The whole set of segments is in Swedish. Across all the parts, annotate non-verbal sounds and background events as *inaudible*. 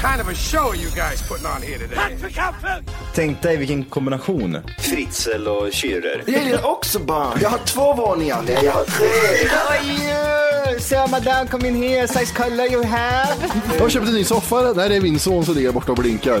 kind of a show you guys putting on here today? Tänk dig vilken kombination. Fritzl och Schürrer. Jag gillar också barn. Jag har två våningar. Nej, jag har tre. So madame come in here, size color you have. Jag har köpt en ny soffa. Där är min son som ligger borta och blinkar.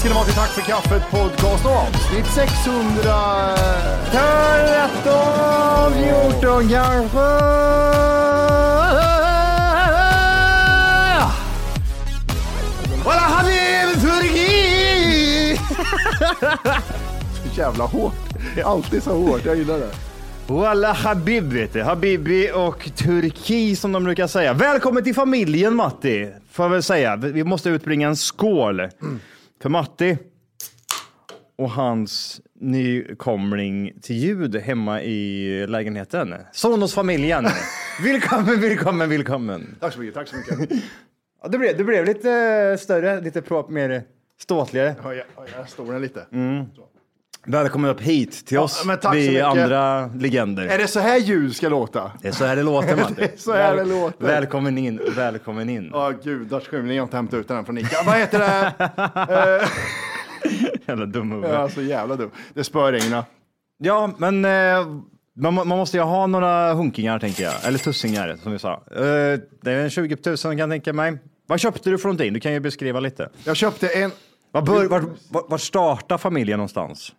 Ska ni vara till Tack för kaffet podcast avsnitt 600... 13, 14 kanske. Walla Habib Turki! *laughs* Så jävla hårt. Det är alltid så hårt. Jag gillar det. Walla Habib vet du. Habibi och Turki som de brukar säga. Välkommen till familjen Matti, får jag väl säga. Vi måste utbringa en skål för Matti och hans nykomling till ljud hemma i lägenheten. Sonos-familjen. *laughs* välkommen, välkommen, välkommen. Tack så mycket. Tack så mycket. Ja, det, blev, det blev lite större, lite prop, mer ståtligare. Höja, höja stolen lite. Välkommen upp hit till Ja, oss, så vi andra legender. Är det så här ljud ska låta? Det är så här det låter. *laughs* Det är så här det låter. Välkommen in, välkommen in. Ja, gudars skymning. Jag har inte hämtat ut den från Ica. Vad heter det? *laughs* Jävla dum huvud. Ja, så jävla dum. Det spöregnar. Ja, men eh, man, man måste ju ha några hunkingar tänker jag. Eller tussingar som vi sa. Eh, det är en 20 000 kan jag tänka mig. Vad köpte du för någonting? Du kan ju beskriva lite. Jag köpte en... Var, bör, var, var, var startar familjen någonstans?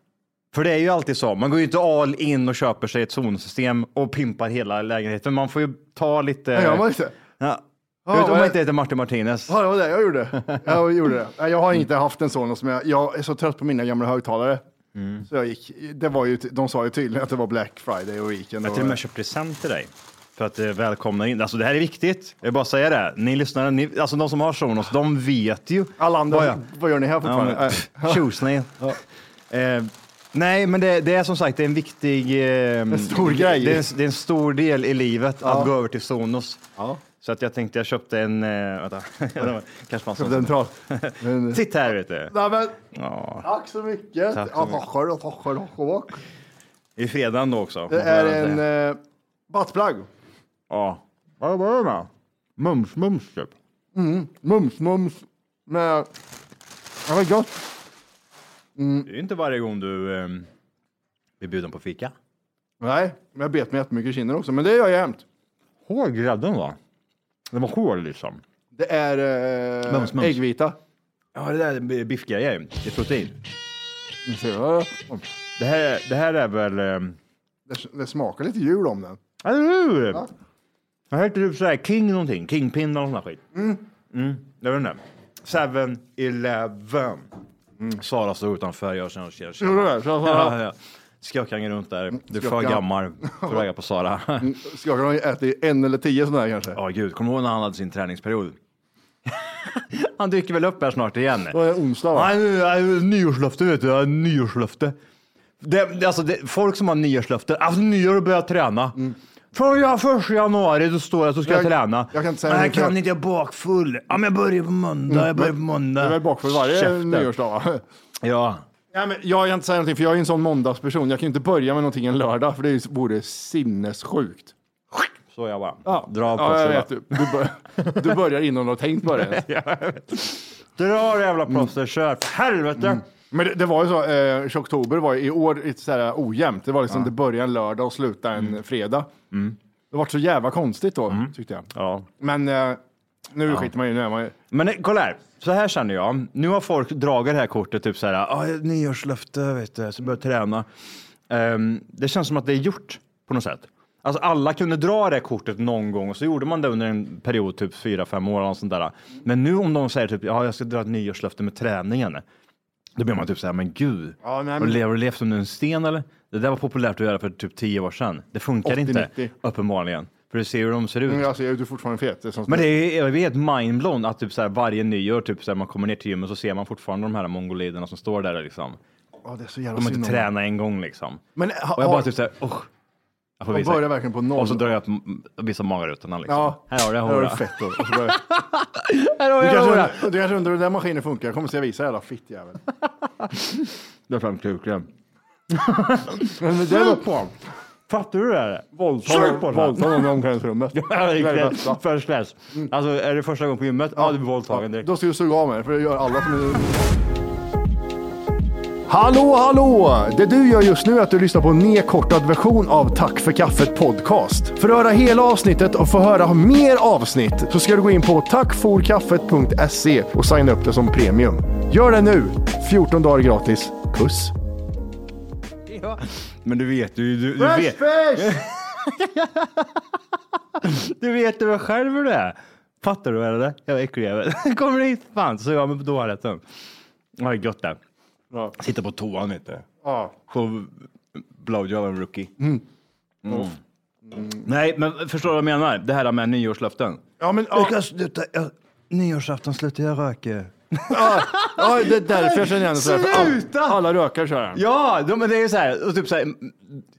För det är ju alltid så. Man går ju inte all in och köper sig ett zonsystem och pimpar hela lägenheten. Man får ju ta lite... Ja, jag var inte. Ja. Ja, Jag vet om man är- inte heter Martin Martinez. Ja, det var det jag gjorde. *laughs* Jag gjorde det. Jag har inte haft en sån som jag... Jag är så trött på mina gamla högtalare. Mm. Så jag gick... Det var ju... De sa ju tydligen att det var Black Friday och weekend. Jag till och med köpt present till dig. För att eh, välkomna in. Alltså det här är viktigt. Jag vill bara säga det. Ni lyssnare, ni, alltså de som har Sonos, de vet ju. Alla andra, vad jag- vad gör ni här Ja, fortfarande? men, Äh, Tjus ni. Eh, Nej, men det, det är som sagt det är en viktig... Eh, en stor grej. Det är en, det är en stor del i livet Ja. att gå över till Sonos. Ja. Så att jag tänkte jag köpte en... Eh, vänta, *laughs* kanske man Köpte en tra- *laughs* en- Sitt här vet du. Nej, men, Ja, tack så mycket. Tack så Ja, mycket. tackar, tackar, tackar. I fredagen då också. Det är en eh, buttplug. Ja. Vad var det med? Mums, mums typ. Mums, mums. Med... Ja, vad gott. Det är inte varje gång du eh, blir bjuden på fika. Nej, men jag bet mig jättemycket i kinden också, men det gör jag jämt. Hård grädden va? Den var hård liksom. Det är eh, Mums, mums. äggvita. Ja, det där är biffgrejer. Det är protein. Ser, ja, Det här, det här är väl... Eh, Det, det smakar lite jul om den. eller hur? Jag heter typ såhär King någonting. Kingpin eller sån här skit. Mm. Jag vet inte. 7-Eleven. Sara stod utanför. Jag känner, känner, känner. Gjorde du det? Så- så- Ja, ja. Skakade runt där. Du är för gammal för att på Sara. *laughs* Skakar de ätit en eller tio sådana här kanske? Ja, gud. Kommer du ihåg när han hade sin träningsperiod? *laughs* han dyker väl upp här snart igen. Det är onsdag va? Nej, nyårslöfte vet du. Jag har nyårslöfte. Det, det, alltså, det, folk som har nyårslöfte, alltså nyår och börjar träna. Från jag första januari då står jag du ska Jag- träna. jag kan inte säga Nej, jag kan inte, jag är bakfull. Ja, men jag börjar på måndag. Jag börjar på måndag. Du är väl bakfull varje Käften. nyårsdag va? Ja. Ja, men jag kan inte säga någonting för jag är en sån måndagsperson. Jag kan inte börja med någonting en lördag för det vore sinnessjukt. Så jag bara. Ja, Dra av ja, jag vet. Du, du, bör, du börjar innan du har tänkt på det. *laughs* Dra jävla plåster, kör. För helvete. Men det, det var ju så, eh, oktober var ju i år lite så här ojämnt. Det var liksom, det började en lördag och slutade en fredag. Det var så jävla konstigt då, tyckte jag. Ja. Men eh, nu skiter man ju, nu är man ju... Men eh, kolla här, så här känner jag. Nu har folk dragit det här kortet, typ så här, ah, nyårslöfte, vet du, så börjar träna. Ehm, det känns som att det är gjort på något sätt. Alltså alla kunde dra det kortet någon gång och så gjorde man det under en period, typ fyra, fem år något sånt där. Men nu om de säger typ, ja, jag ska dra ett nyårslöfte med träningen. Då blir man typ så här, men gud, Ja, nej, men- du lev- har du levt under en sten eller? Det där var populärt att göra för typ tio år sedan. Det funkar 80, inte, 90. uppenbarligen. För du ser hur de ser ut. Men ser ju du är fortfarande fet. Det är Men det är, jag är helt mindblown att typ så här varje nyår, typ så här, man kommer ner till gymmet så ser man fortfarande de här mongoliderna som står där liksom. Ja, det är så jävla De har inte tränat en gång liksom. Men ha, Och jag bara typ såhär, får de visa. börjar verkligen på noll. Och så drar jag upp m- vissa magarutorna liksom. Ja, Här har du, här här har har du du. fett. Och så börjar- *laughs* Här har Du jag, här har jag. kanske, du kanske undrar hur den maskinen funkar. Jag kommer att visa jävla fittjävel. Dra fram kuken. Men det var på Fattar du det? här? våldta Sug på den. våldta någon i omklädningsrummet. *laughs* Ja, Det är det riktigt. First class. Alltså är det första gången på gymmet? Ja, du blir våldtagen direkt. Då ska du suga av mig, för det gör alla som är... Hallå, hallå! Det du gör just nu är att du lyssnar på en nedkortad version av Tack för kaffet podcast. För att höra hela avsnittet och få höra mer avsnitt så ska du gå in på tackforkaffet.se och signa upp det som premium. Gör det nu! 14 dagar gratis. Puss! Ja. Men du vet du, du, du vet, *laughs* du vet ju väl själv hur det är. Fattar du eller? Jag är äcklig jävel. *laughs* Kommer hit fan så jag mig på toaletten. Ja, det är gött det. Ja. Sitter på toan du. Ja. Få blowjob en rookie. Mm. Nej, men förstår du vad jag menar? Det här med nyårslöften. Ja, men, Jag ja, kan sluta, jag, nyårsafton slutar jag röka. ja, ja, det är därför jag känner igen det. så här, Sluta! Alla, rökare kör den. Ja, de- men det är ju så här, och typ så här,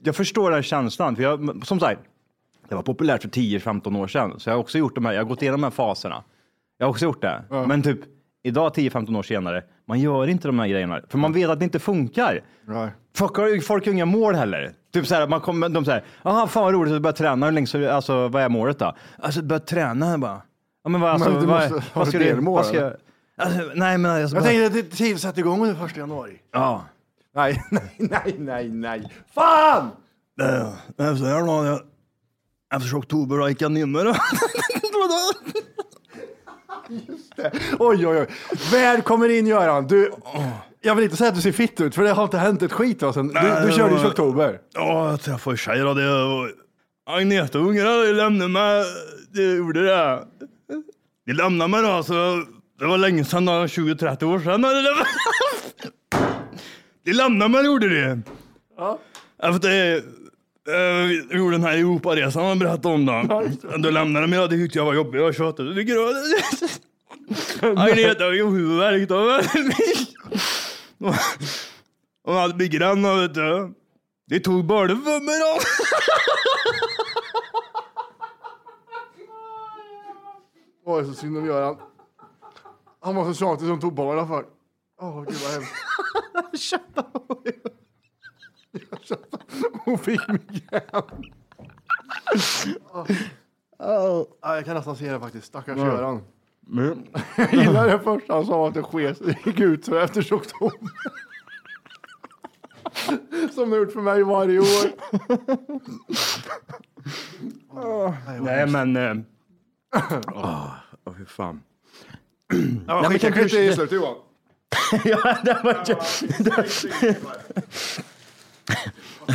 jag förstår den känslan, för jag, som sagt, det var populärt för 10-15 år sedan, så jag har också gjort de här, jag har gått igenom de här faserna. Jag har också gjort det, men typ idag 10-15 år senare, man gör inte de här grejerna, för man vet att det inte funkar. Nej. Folk har, folk har inga mål heller. Typ så här, man kommer, de säger, jaha fan vad roligt att börja träna, hur länge ska du, alltså vad är målet då? Alltså börja träna bara. Ja men vad, alltså, Men du vad, måste vad ska du, delmål, vad ska eller? jag, alltså, nej men alltså, Jag bara, tänkte att det tid sätter igång under första januari. ja. Nej, *laughs* nej, nej, nej, nej. Fan! Efter jag- efter oktober då gick jag ner *laughs* Oj, oj, oj. Väl kommer in Göran. Du, jag vill inte säga att du ser fitt ut, för det har inte hänt ett skit då sen. Du, Nej, du körde ju det var- i oktober. Ja, jag träffade tjejer och det och Agneta och ungarna de lämnade mig. De gjorde det. De lämnade mig då, så det var länge sedan, då, 20-30 år sedan. *laughs* De lämnade mig, gjorde de. Ja. Efter eh, vi gjorde den här Europaresan jag berättade om då. Då lämnade de mig, det tyckte jag var jobbigt. Jag tjatade. Du tycker Agneta har ju huvudvärk då. Och hade blivit grannar vet du. Det tog bara för mig då. Åh, det är så synd om Göran. Han var så tjatig som tog barnen för. Åh, gud vad hemskt. *laughs* *laughs* Hon fick migrän. Oh. Ja, jag kan nästan se det faktiskt. Stackars Ja. Göran. Men, Jag gillar det första han sa att det sket, gick ut så efter oktober. Som det gjort för mig varje år. nej men... eh, Åh, hur fan. Ja, skicka du- i slutet Johan. *laughs* ja, det var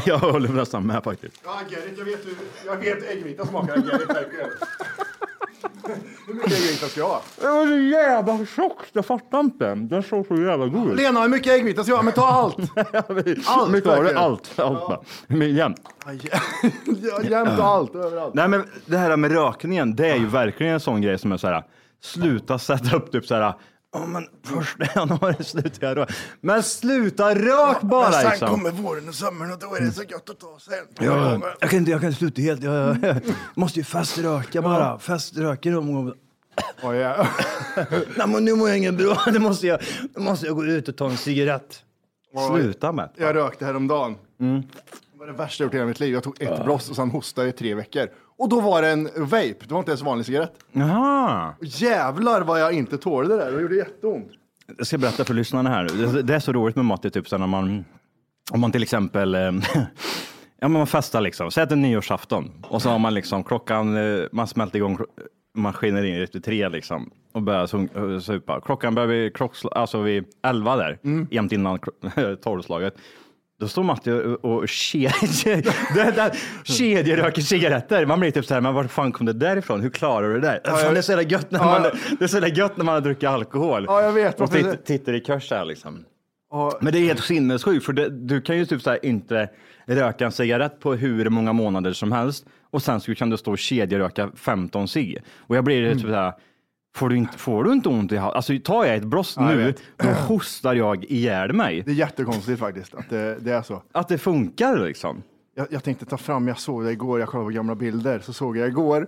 *laughs* Jag håller nästan med faktiskt. Ja, Gerrit, jag vet, hur- jag vet äggvita smakar Gerrit verkligen. *laughs* Hur mycket äggvita ska jag ha? Det var så jävla tjockt, jag fattar inte. Den såg så jävla god ut. Lena, hur mycket äggvita ska jag ha? Men ta allt! *laughs* Allt, Mycket av det, allt. allt bara. Men jämt. Ja, Jämt och allt, överallt. Nej men det här med rökningen, det är ju verkligen en sån grej som är så här. Sluta sätta upp typ så här. Ja men första januari slutar jag röka. Men sluta rök bara Men sen liksom. kommer våren och sommaren och då är det så gött att ta sen. Ja, jag kan inte, jag kan inte sluta helt. Jag, jag, måste ju feströka bara. Feströka någon gång. Oh, ja. *laughs* Nej men nu mår jag ingen bra. Nu måste jag, nu måste jag gå ut och ta en cigarett. Sluta med. Jag rökte häromdagen. Mm. Det var det värsta jag gjort i hela mitt liv. Jag tog ett bloss och sen hostade jag i tre veckor. Och då var det en vape. Det var inte ens en vanlig cigarett. Jaha. Jävlar vad jag inte tålde det där. Det gjorde jätteont. Jag ska berätta för lyssnarna här. Det, det är så roligt med matte, typ så när man, om man till exempel, eh, *laughs* ja men man festar liksom, säg att det är nyårsafton och så har man liksom klockan, eh, man smälter igång maskineriet vid tre liksom och börjar eh, supa. Klockan börjar vid, klocksl- alltså vid elva där, jämt innan *laughs* tolvslaget. Då står Matti och, *laughs* kedjeröker cigaretter. Man blir typ så här, men var fan kom det där ifrån? Hur klarar du det där? Fan, det är så jävla gött när man, det är så gött när man har druckit alkohol. Ja, jag vet. Och titt, tittar i kurs här liksom. Ja. Men det är helt sinnessjukt, för det, du kan ju typ så inte röka en cigarett på hur många månader som helst och sen så kan du stå och kedjeröka 15 cigg. Och jag blir typ så här, får du inte, får du inte ont i halsen? Alltså tar jag ett bloss Ja, jag nu, vet. då hostar jag ihjäl mig. Det är jättekonstigt faktiskt att det, det är så. Att det funkar liksom. Jag, jag tänkte ta fram, jag såg det igår, jag kollade på gamla bilder, så såg jag igår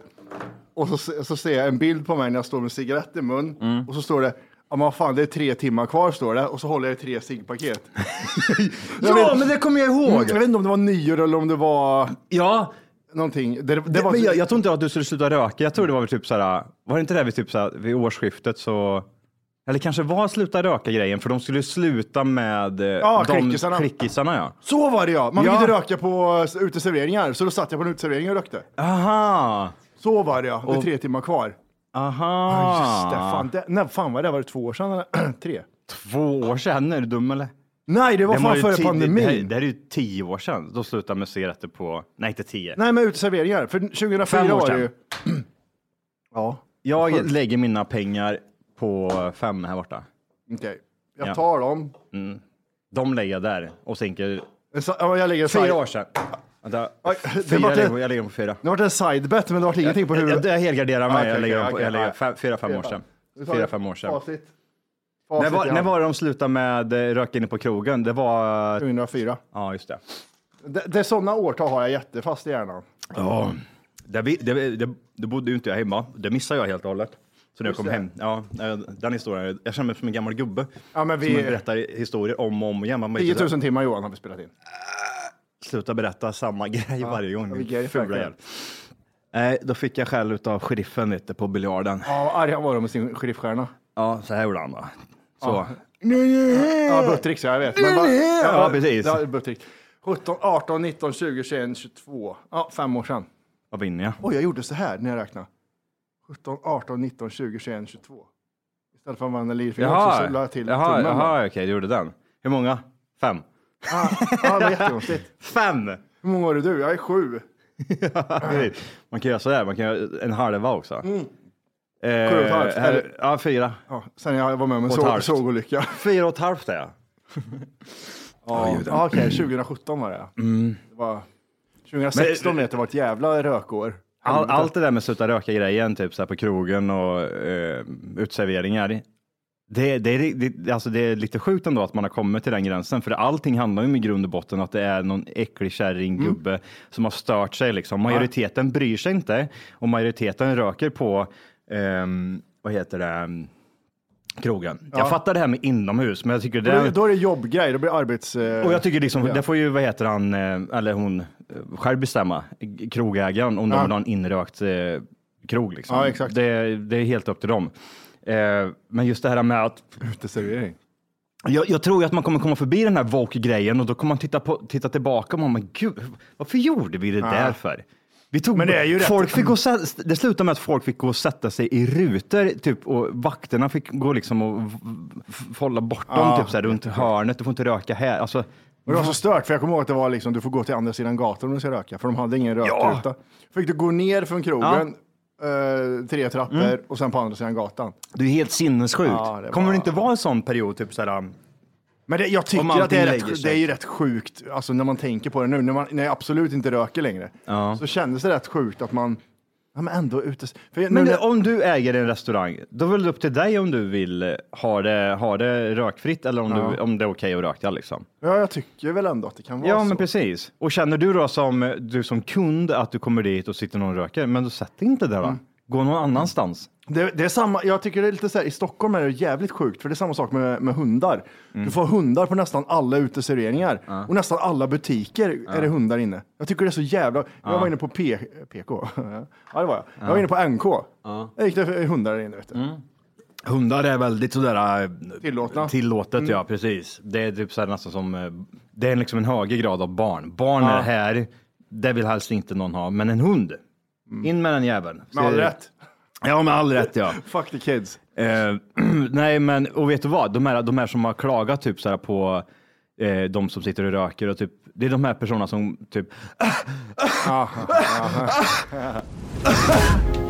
och så, se- så ser jag en bild på mig när jag står med cigarett i mun Mm. och så står det Ja men vad fan, det är tre timmar kvar står det och så håller jag i tre ciggpaket. *laughs* Jag Ja, vet- men det kommer jag ihåg. Mm, Jag vet inte om det var nyår eller om det var Ja, någonting. Det, det, det, var, men jag, jag tror inte att du skulle sluta röka. Jag tror det var väl typ så här, var det inte det vid, typ så här, vid årsskiftet så, eller kanske var sluta röka grejen, för de skulle sluta med eh, Ja, de klickisarna. klickisarna ja. Så var det ja! Man Ja. ville röka på eh, uteserveringar, så då satt jag på en uteservering och rökte. Aha, Så var det ja, det är Och- tre timmar kvar. aha. Ja, just det, fan, det, när fan var det? Var det två år sedan eller? *clears throat* tre? Två år sedan, är du dum eller? Nej, det var Det fan ju före ti- Det, här- pandemin. det här är ju tio år sedan. Då slutade med cigaretter på, nej inte tio. Nej, men uteserveringar. För 2004 Fem år var det ju... *clears throat* ja, Jag fullt. lägger mina pengar på fem här borta. okej. Jag Ja. tar dem. De lägger jag där och sänker ja, Jag lägger en fyra år sedan. Vänta, Oj, det fyra, var jag, lägger, jag på fyra. Det var en sidebet, men det var ingenting på Jag, huvudet. jag helgarderar mig. Okej, jag lägger, dem på, jag lägger ja. fem, fyra, fem år sedan. Fyra, fem år sedan. Facit. När var, när var det de slutade med eh, röka inne på krogen? Det var... 2004. Ja, just det. Det, det är sådana årtal har jag jättefast i hjärnan. Ja. Det, vi- det, det, det bodde ju inte jag hemma. Det missade jag helt och hållet. Så när jag kom det. hem, ja, eh, den historien, jag känner mig som en gammal gubbe. Ja, men Som vi... berättar historier om och om igen. Man bara 10 inte 000 timmar Johan har vi spelat in. sluta berätta samma *laughs* grej varje gång. ja, din vi ger fula verkligen. jävel. Nej, då fick jag skäll av sheriffen lite på biljarden. Ja, vad arg han var då med sin sheriffstjärna. Ja, så här gjorde han då. Så. Ja, Buttricks, ja, jag vet. Men bara, Ja, precis. Ja, Buttricks. 17, 18, 19, 20, 21, 22. Ja, fem år sedan. Vad vinner jag? Oj, jag gjorde så här när jag räknade. 17, 18, 19, 20, 21, 22. Istället för att använda lillfingret så la jag till jaha, tummen. jaha okej, du gjorde den. Hur många? Fem. Ah, ja, det var jättekonstigt. *laughs* Fem! Hur många är du? Jag är sju. *laughs* man kan göra sådär, man kan göra en halva också. Eh, Sju och ett halvt, här- eller? Ja, fyra. Ja, sen jag var med om en Och ett så, halvt. sågolycka. *laughs* Fyra och ett halvt är jag. *laughs* Ja, ja, okej, 2017 var det. Mm. det var, 2016 vet jag var ett jävla rökår. All, allt det där med sluta röka-grejen, typ så på krogen och eh, utserveringar. Det, det, är, det, alltså det är lite sjukt ändå att man har kommit till den gränsen, för allting handlar ju i grund och botten att det är någon äcklig kärring, Mm. som har stört sig. Liksom. Majoriteten bryr sig inte och majoriteten röker på, ehm, vad heter det, krogen. Jag fattar det här med inomhus, men jag tycker det Då, är, då är det jobbgrej, då blir det arbets... och jag tycker liksom, ja. det får ju, vad heter han, eh, eller hon, eh, själv bestämma, krogägaren, om Ja. de vill ha en inrökt eh, krog. Liksom. Ja, exakt. Det, det är helt upp till dem. Men just det här med att Uteservering. jag, jag tror att man kommer komma förbi den här woke-grejen och då kommer man titta, på, titta tillbaka och man, men gud, varför gjorde vi det där för? Vi tog, Men det är ju rätt- folk fick gå, det slutade med att folk fick gå och sätta sig i rutor typ, och vakterna fick gå liksom och hålla bort dem Ja. typ, så här, runt hörnet. Du får inte röka här. Alltså, Och det var så stört, för jag kommer ihåg att det var liksom, du får gå till andra sidan gatan om du ska röka, för de hade ingen rökruta. Fick du gå ner från krogen, eh, tre trappor och sen på andra sidan gatan. det är helt sinnessjukt. Ja, Kommer var- det inte vara en sån period? Typ, så här, Men det, jag tycker att det är, rätt, det är ju rätt sjukt, alltså när man tänker på det nu, när, man, när jag absolut inte röker längre, Ja. så kändes det rätt sjukt att man, ja men ändå ute... För nu, Men när- om du äger en restaurang, då är det upp till dig om du vill eh, ha det, ha det rökfritt eller om, du, om det är okej att röka. Liksom. ja, jag tycker väl ändå att det kan vara Ja, så. men precis. Och känner du då som, du som kund att du kommer dit och sitter någon och röker, men då sätt inte där då. Mm. Gå någon annanstans. Det, det är samma, jag tycker det är lite så här, i Stockholm är det jävligt sjukt, för det är samma sak med, med hundar. Mm. Du får hundar på nästan alla uteserveringar och nästan alla butiker är det hundar inne. Jag tycker det är så jävla... Jag var inne på P, PK. *laughs* ja, det var jag. Jag var inne på NK. Där gick det hundar inne, vet du. Mm. Hundar är väldigt sådär äh, Tillåtna. tillåtet, Mm. ja precis. Det är typ såhär nästan som, äh, det är liksom en högre grad av barn. Barn Ja. är här, det vill helst inte någon ha, men en hund, in med den jäveln. Med all rätt. Ja, med all rätt ja. *laughs* Fuck the kids. Eh, *clears throat* nej, men och vet du vad? De här, de här som har klagat typ så här på eh, de som sitter och röker och typ, det är de här personerna som typ Men *laughs* *laughs*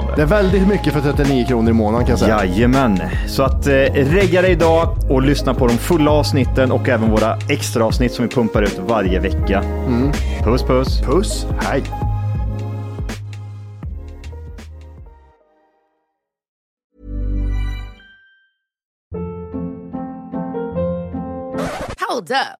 det. Det är väldigt mycket för 39 kronor i månaden kan jag säga. Jajamän, så att eh, regga dig idag och lyssna på de fulla avsnitten och även våra extra avsnitt som vi pumpar ut varje vecka. Puss puss! Puss, hej. Hold up.